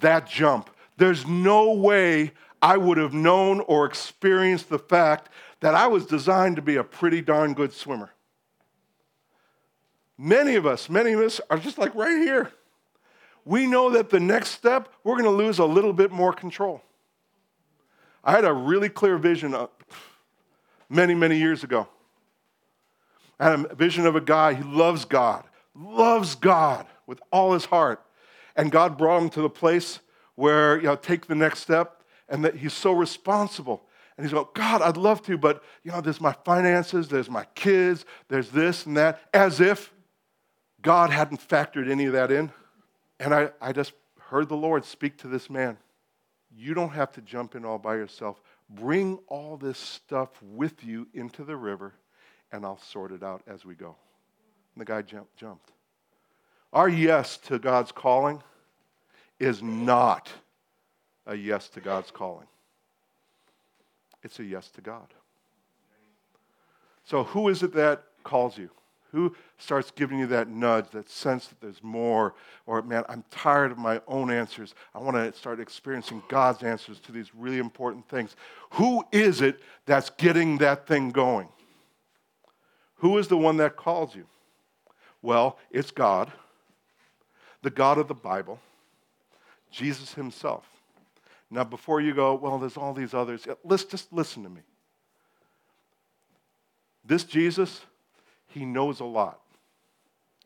that jump. There's no way I would have known or experienced the fact that I was designed to be a pretty darn good swimmer. Many of us, many of us are just like right here. We know that the next step, we're going to lose a little bit more control. I had a really clear vision uh, many, many years ago. I had a vision of a guy who loves God, loves God with all his heart. And God brought him to the place where, you know, take the next step, and that he's so responsible. And he's going, God, I'd love to, but, you know, there's my finances, there's my kids, there's this and that, as if God hadn't factored any of that in. And I, I just heard the Lord speak to this man. You don't have to jump in all by yourself. Bring all this stuff with you into the river, and I'll sort it out as we go. And the guy jumped. jumped. Our yes to God's calling is not a yes to God's calling, it's a yes to God. So, who is it that calls you? Who starts giving you that nudge, that sense that there's more? Or, man, I'm tired of my own answers. I want to start experiencing God's answers to these really important things. Who is it that's getting that thing going? Who is the one that calls you? Well, it's God, the God of the Bible, Jesus Himself. Now, before you go, well, there's all these others, let's just listen to me. This Jesus, he knows a lot.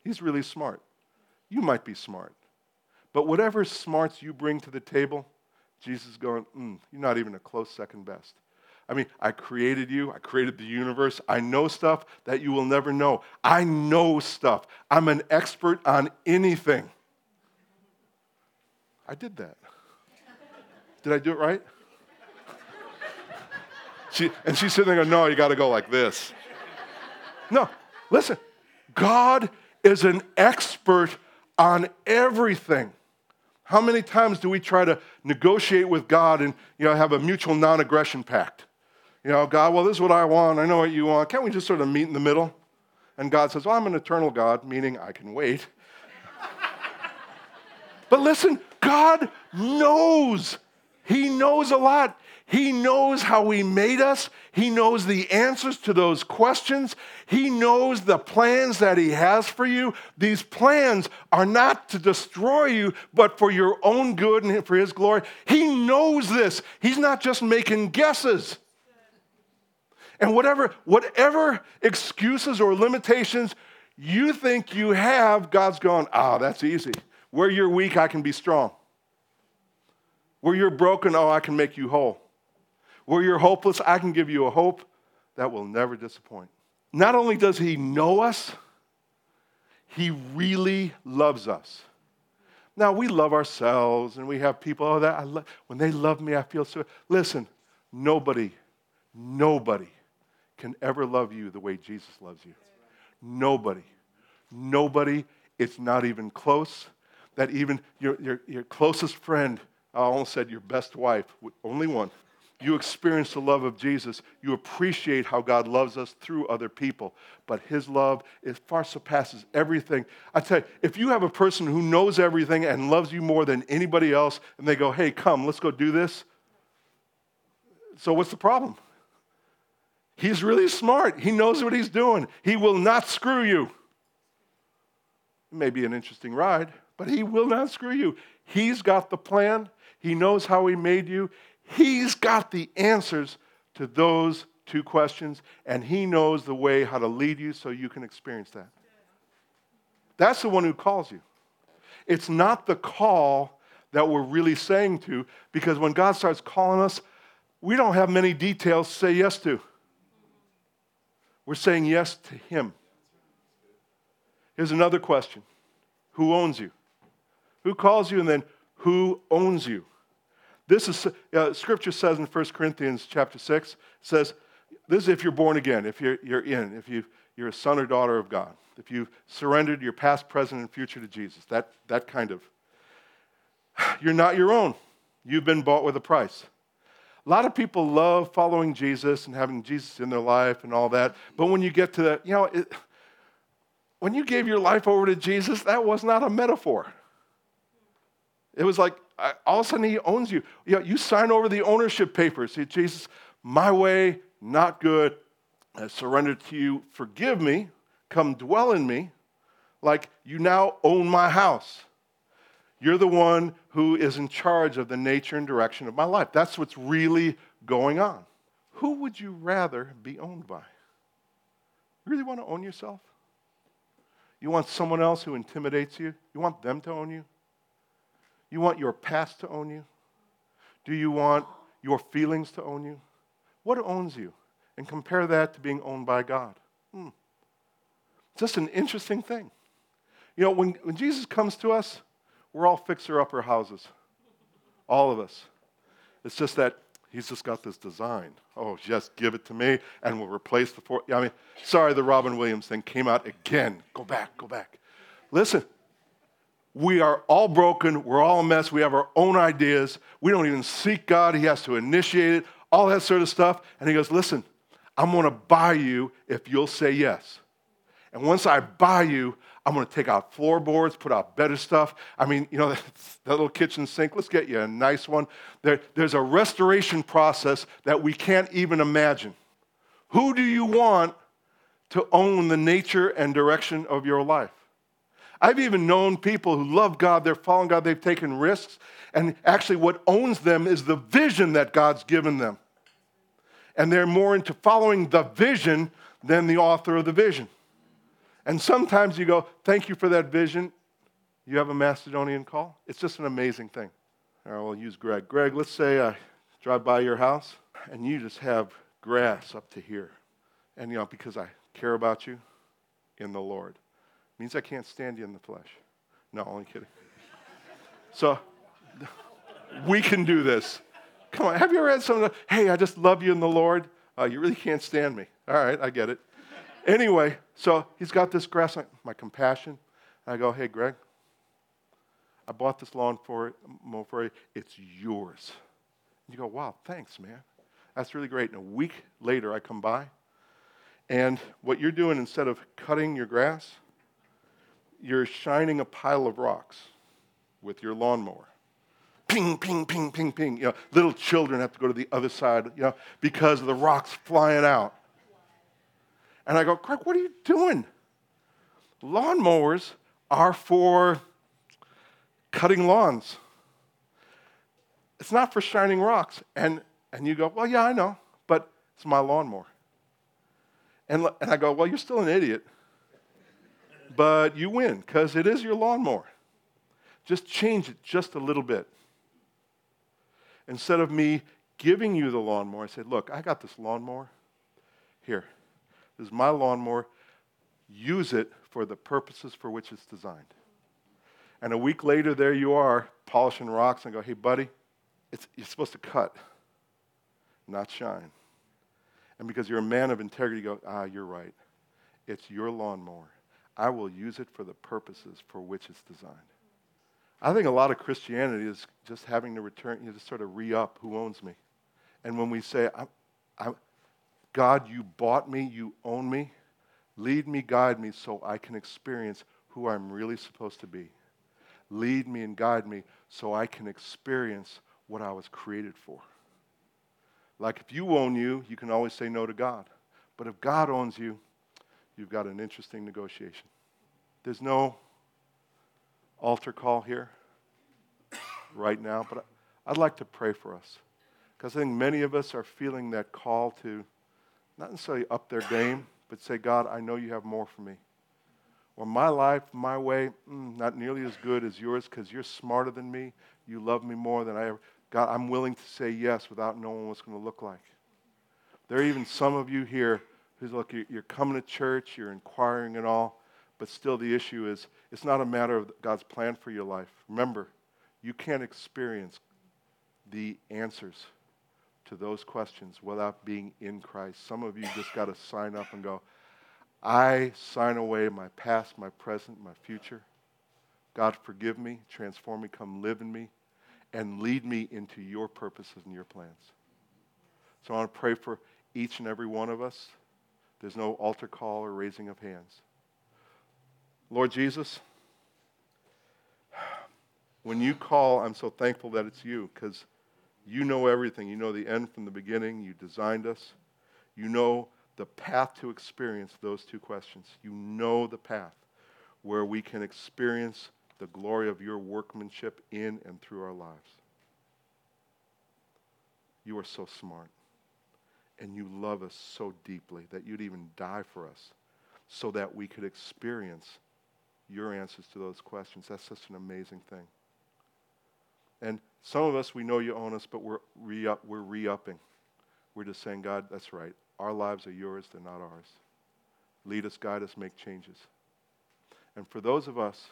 He's really smart. You might be smart. But whatever smarts you bring to the table, Jesus is going, mm, you're not even a close second best. I mean, I created you, I created the universe. I know stuff that you will never know. I know stuff. I'm an expert on anything. I did that. Did I do it right? She, and she's sitting there going, No, you got to go like this. No, listen, God is an expert on everything. How many times do we try to negotiate with God and you know, have a mutual non aggression pact? You know, God, well, this is what I want. I know what you want. Can't we just sort of meet in the middle? And God says, Well, I'm an eternal God, meaning I can wait. but listen, God knows. He knows a lot. He knows how He made us. He knows the answers to those questions. He knows the plans that He has for you. These plans are not to destroy you, but for your own good and for His glory. He knows this. He's not just making guesses. And whatever, whatever excuses or limitations you think you have, God's going, ah, oh, that's easy. Where you're weak, I can be strong. Where you're broken, oh, I can make you whole. Where you're hopeless, I can give you a hope that will never disappoint. Not only does He know us, He really loves us. Now, we love ourselves and we have people, oh, that I lo- when they love me, I feel so. Listen, nobody, nobody can ever love you the way Jesus loves you. Nobody. Nobody. It's not even close. That even your, your, your closest friend, I almost said your best wife, only one, you experience the love of Jesus. You appreciate how God loves us through other people. But His love is far surpasses everything. I tell you, if you have a person who knows everything and loves you more than anybody else, and they go, hey, come, let's go do this. So what's the problem? He's really smart. He knows what he's doing. He will not screw you. It may be an interesting ride, but he will not screw you. He's got the plan. He knows how he made you. He's got the answers to those two questions, and He knows the way how to lead you so you can experience that. That's the one who calls you. It's not the call that we're really saying to, because when God starts calling us, we don't have many details to say yes to. We're saying yes to Him. Here's another question Who owns you? Who calls you, and then who owns you? This is, uh, Scripture says in 1 Corinthians chapter 6, says, this is if you're born again, if you're, you're in, if you, you're a son or daughter of God, if you've surrendered your past, present, and future to Jesus, that, that kind of. You're not your own. You've been bought with a price. A lot of people love following Jesus and having Jesus in their life and all that. But when you get to that, you know, it, when you gave your life over to Jesus, that was not a metaphor. It was like all of a sudden he owns you. You, know, you sign over the ownership papers. See, Jesus, my way, not good. I surrender to you. Forgive me. Come dwell in me. Like you now own my house. You're the one who is in charge of the nature and direction of my life. That's what's really going on. Who would you rather be owned by? You really want to own yourself? You want someone else who intimidates you? You want them to own you? You want your past to own you? Do you want your feelings to own you? What owns you? And compare that to being owned by God. Hmm. Just an interesting thing. You know, when, when Jesus comes to us, we're all fixer upper houses. All of us. It's just that he's just got this design. Oh, just give it to me and we'll replace the four. I mean, sorry, the Robin Williams thing came out again. Go back, go back. Listen, we are all broken. We're all a mess. We have our own ideas. We don't even seek God. He has to initiate it, all that sort of stuff. And he goes, Listen, I'm going to buy you if you'll say yes. And once I buy you, I'm going to take out floorboards, put out better stuff. I mean, you know, that, little kitchen sink, let's get you a nice one. There, there's a restoration process that we can't even imagine. Who do you want to own the nature and direction of your life? I've even known people who love God, they're following God, they've taken risks, and actually, what owns them is the vision that God's given them. And they're more into following the vision than the author of the vision. And sometimes you go, Thank you for that vision. You have a Macedonian call? It's just an amazing thing. All right, we'll use Greg. Greg, let's say I drive by your house and you just have grass up to here. And, you know, because I care about you in the Lord, means I can't stand you in the flesh. No, only kidding. So, we can do this. Come on, have you ever had someone, hey, I just love you in the Lord? Uh, you really can't stand me. All right, I get it. Anyway, so he's got this grass, my compassion. I go, hey, Greg, I bought this lawn for, for you. It's yours. And you go, wow, thanks, man. That's really great. And a week later, I come by, and what you're doing instead of cutting your grass, you're shining a pile of rocks with your lawnmower. Ping, ping, ping, ping, ping. You know, little children have to go to the other side, you know, because of the rocks flying out. And I go, Craig, what are you doing? Lawnmowers are for cutting lawns. It's not for shining rocks. And, and you go, well, yeah, I know, but it's my lawnmower. And, and I go, well, you're still an idiot, but you win because it is your lawnmower. Just change it just a little bit. Instead of me giving you the lawnmower, I said, look, I got this lawnmower. Here, this is my lawnmower. Use it for the purposes for which it's designed. And a week later, there you are, polishing rocks, and go, hey, buddy, it's you're supposed to cut, not shine. And because you're a man of integrity, you go, ah, you're right. It's your lawnmower. I will use it for the purposes for which it's designed. I think a lot of Christianity is just having to return, you know, just sort of re up who owns me. And when we say, I, I, God, you bought me, you own me, lead me, guide me so I can experience who I'm really supposed to be. Lead me and guide me so I can experience what I was created for. Like if you own you, you can always say no to God. But if God owns you, you've got an interesting negotiation. There's no altar call here right now, but I'd like to pray for us. Because I think many of us are feeling that call to not necessarily up their game, but say, God, I know you have more for me. Or my life, my way, mm, not nearly as good as yours because you're smarter than me. You love me more than I ever. God, I'm willing to say yes without knowing what's going to look like. There are even some of you here who's look, you're coming to church, you're inquiring and all, but still the issue is it's not a matter of God's plan for your life. Remember, you can't experience the answers to those questions without being in Christ. Some of you just got to sign up and go, I sign away my past, my present, my future. God, forgive me, transform me, come live in me and lead me into your purposes and your plans. So I want to pray for each and every one of us. There's no altar call or raising of hands. Lord Jesus, when you call, I'm so thankful that it's you because you know everything. You know the end from the beginning. You designed us. You know the path to experience those two questions. You know the path where we can experience the glory of your workmanship in and through our lives. You are so smart. And you love us so deeply that you'd even die for us so that we could experience your answers to those questions. That's such an amazing thing. And some of us, we know you own us, but we're re-up, we're re-upping. We're just saying, God, that's right. Our lives are yours, they're not ours. Lead us, guide us, make changes. And for those of us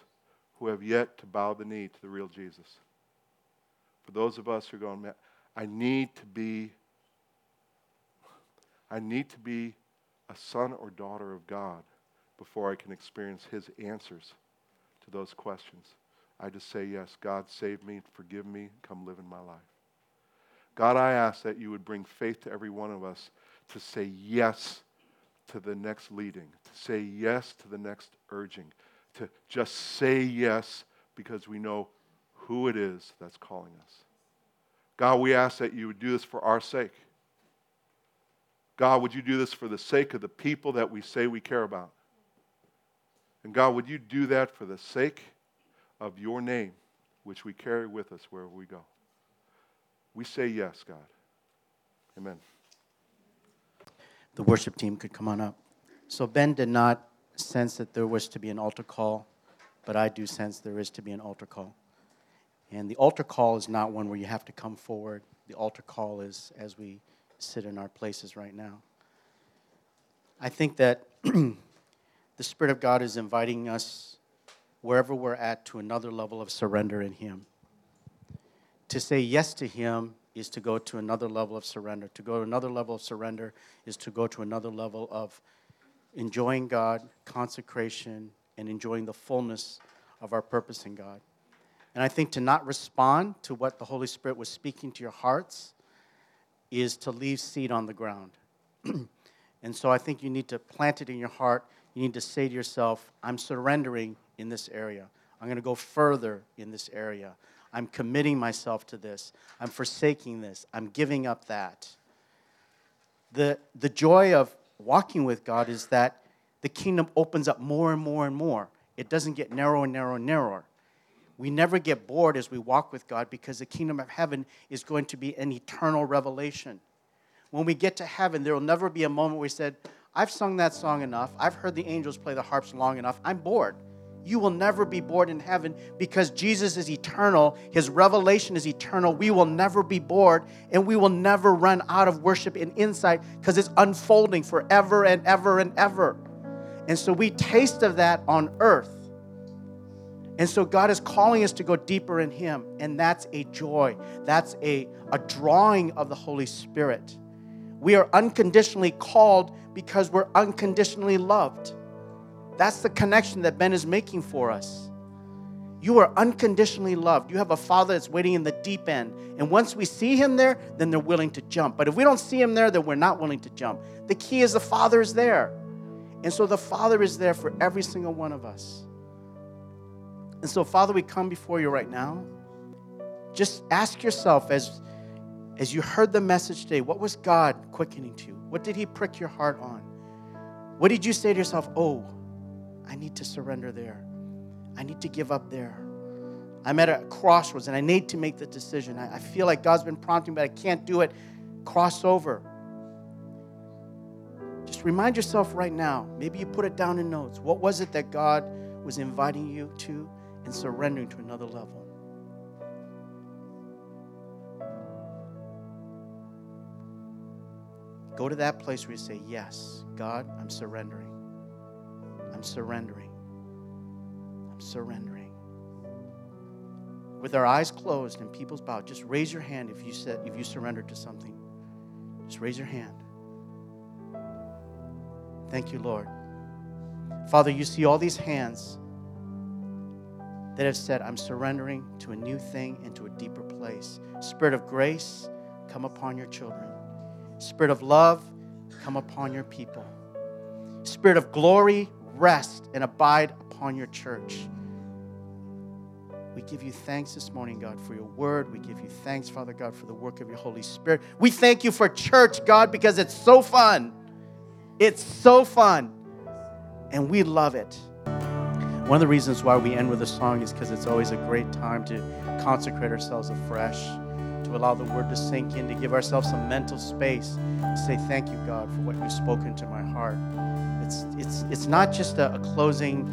who have yet to bow the knee to the real Jesus. For those of us who are going, man, I need to be, I need to be a son or daughter of God before I can experience his answers to those questions. I just say, yes, God, save me, forgive me, come live in my life. God, I ask that you would bring faith to every one of us to say yes to the next leading, to say yes to the next urging, to just say yes because we know who it is that's calling us. God, we ask that you would do this for our sake. God, would you do this for the sake of the people that we say we care about? And God, would you do that for the sake of your name, which we carry with us wherever we go? We say yes, God. Amen. The worship team could come on up. So Ben did not sense that there was to be an altar call, but I do sense there is to be an altar call. And the altar call is not one where you have to come forward. The altar call is as we sit in our places right now. I think that the Spirit of God is inviting us wherever we're at to another level of surrender in Him. To say yes to Him is to go to another level of surrender. To go to another level of surrender is to go to another level of enjoying God, consecration, and enjoying the fullness of our purpose in God. And I think to not respond to what the Holy Spirit was speaking to your hearts is to leave seed on the ground. and so I think you need to plant it in your heart. You need to say to yourself, I'm surrendering in this area. I'm going to go further in this area. I'm committing myself to this. I'm forsaking this. I'm giving up that. The, the joy of walking with God is that the kingdom opens up more and more and more. It doesn't get narrower and narrower and narrower. We never get bored as we walk with God because the kingdom of heaven is going to be an eternal revelation. When we get to heaven, there will never be a moment where we said, I've sung that song enough. I've heard the angels play the harps long enough. I'm bored. You will never be bored in heaven because Jesus is eternal. His revelation is eternal. We will never be bored and we will never run out of worship and insight because it's unfolding forever and ever and ever. And so we taste of that on earth. And so God is calling us to go deeper in Him, and that's a joy. That's a, a drawing of the Holy Spirit. We are unconditionally called because we're unconditionally loved. That's the connection that Ben is making for us. You are unconditionally loved. You have a father that's waiting in the deep end. And once we see him there, then they're willing to jump. But if we don't see him there, then we're not willing to jump. The key is the father is there. And so the father is there for every single one of us. And so, Father, we come before you right now. Just ask yourself as, as you heard the message today, what was God quickening to you? What did He prick your heart on? What did you say to yourself? Oh, I need to surrender there. I need to give up there. I'm at a crossroads and I need to make the decision. I, I feel like God's been prompting, but I can't do it. Cross over. Just remind yourself right now. Maybe you put it down in notes. What was it that God was inviting you to and surrendering to another level? Go to that place where you say, Yes, God, I'm surrendering. I'm surrendering. I'm surrendering. With our eyes closed and people's bowed, just raise your hand if you said if you surrendered to something. Just raise your hand. Thank you, Lord. Father, you see all these hands that have said, I'm surrendering to a new thing and to a deeper place. Spirit of grace, come upon your children. Spirit of love, come upon your people. Spirit of glory, rest and abide upon your church. We give you thanks this morning, God, for your word. We give you thanks, Father God, for the work of your Holy Spirit. We thank you for church, God, because it's so fun. It's so fun. And we love it. One of the reasons why we end with a song is because it's always a great time to consecrate ourselves afresh, to allow the word to sink in, to give ourselves some mental space, to say, Thank you, God, for what you've spoken to my heart. It's, it's, it's not just a, a closing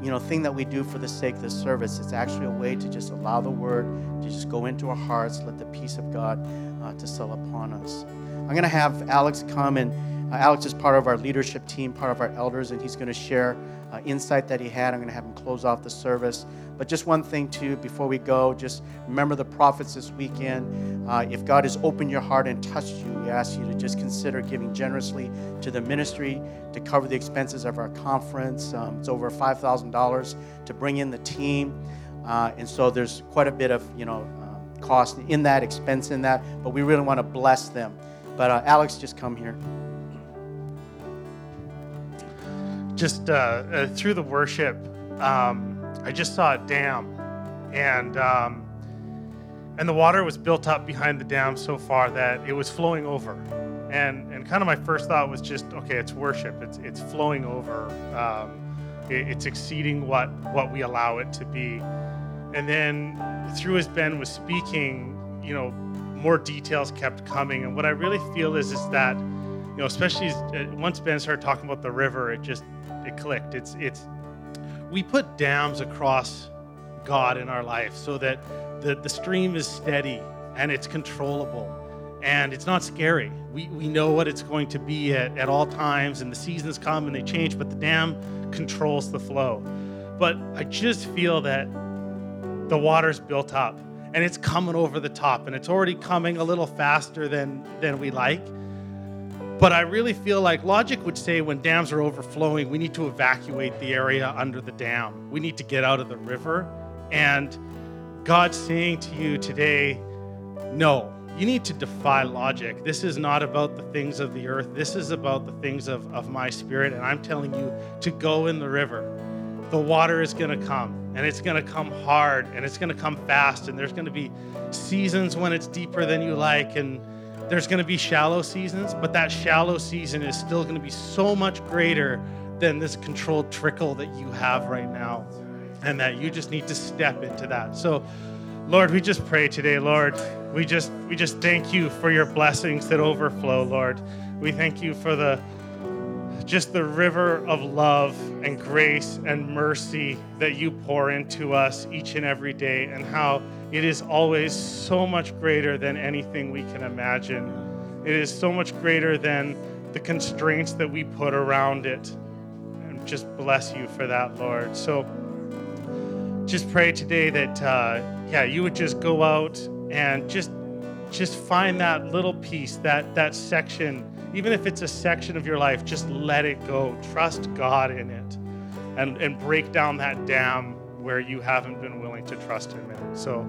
you know, thing that we do for the sake of the service. It's actually a way to just allow the word to just go into our hearts, let the peace of God uh, to settle upon us. I'm going to have Alex come and uh, Alex is part of our leadership team, part of our elders, and he's going to share uh, insight that he had. I'm going to have him close off the service. But just one thing, too, before we go, just remember the prophets this weekend. Uh, if God has opened your heart and touched you, we ask you to just consider giving generously to the ministry to cover the expenses of our conference. Um, it's over $5,000 to bring in the team. Uh, and so there's quite a bit of, you know, uh, cost in that, expense in that, but we really want to bless them. But uh, Alex, just come here. Just uh, uh, through the worship, um, I just saw a dam, and um, and the water was built up behind the dam so far that it was flowing over, and and kind of my first thought was just okay, it's worship, it's it's flowing over, um, it, it's exceeding what what we allow it to be, and then through as Ben was speaking, you know, more details kept coming, and what I really feel is is that you know, especially as, uh, once Ben started talking about the river, it just it clicked. It's it's we put dams across God in our life so that the, the stream is steady and it's controllable. and it's not scary. We, we know what it's going to be at, at all times, and the seasons come and they change, but the dam controls the flow. But I just feel that the water's built up and it's coming over the top, and it's already coming a little faster than, than we like. But I really feel like logic would say when dams are overflowing, we need to evacuate the area under the dam. We need to get out of the river. And God's saying to you today, no, you need to defy logic. This is not about the things of the earth. This is about the things of, of my spirit. And I'm telling you to go in the river. The water is going to come, and it's going to come hard, and it's going to come fast. And there's going to be seasons when it's deeper than you like, and there's going to be shallow seasons, but that shallow season is still going to be so much greater than this controlled trickle that you have right now. And that you just need to step into that. So, Lord, we just pray today, Lord. We just we just thank you for your blessings that overflow, Lord. We thank you for the just the river of love and grace and mercy that you pour into us each and every day and how it is always so much greater than anything we can imagine. It is so much greater than the constraints that we put around it. And just bless you for that, Lord. So just pray today that, uh, yeah, you would just go out and just just find that little piece, that that section, even if it's a section of your life, just let it go. Trust God in it, and and break down that dam where you haven't been willing to trust Him in. So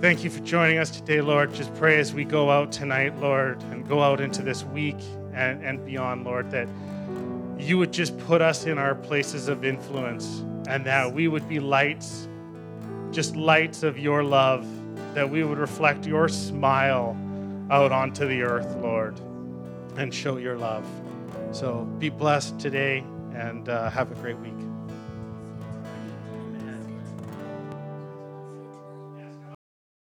thank you for joining us today, Lord. Just pray as we go out tonight, Lord, and go out into this week and, and beyond, Lord, that you would just put us in our places of influence and that we would be lights, just lights of your love, that we would reflect your smile out onto the earth, Lord, and show your love. So be blessed today and uh, have a great week.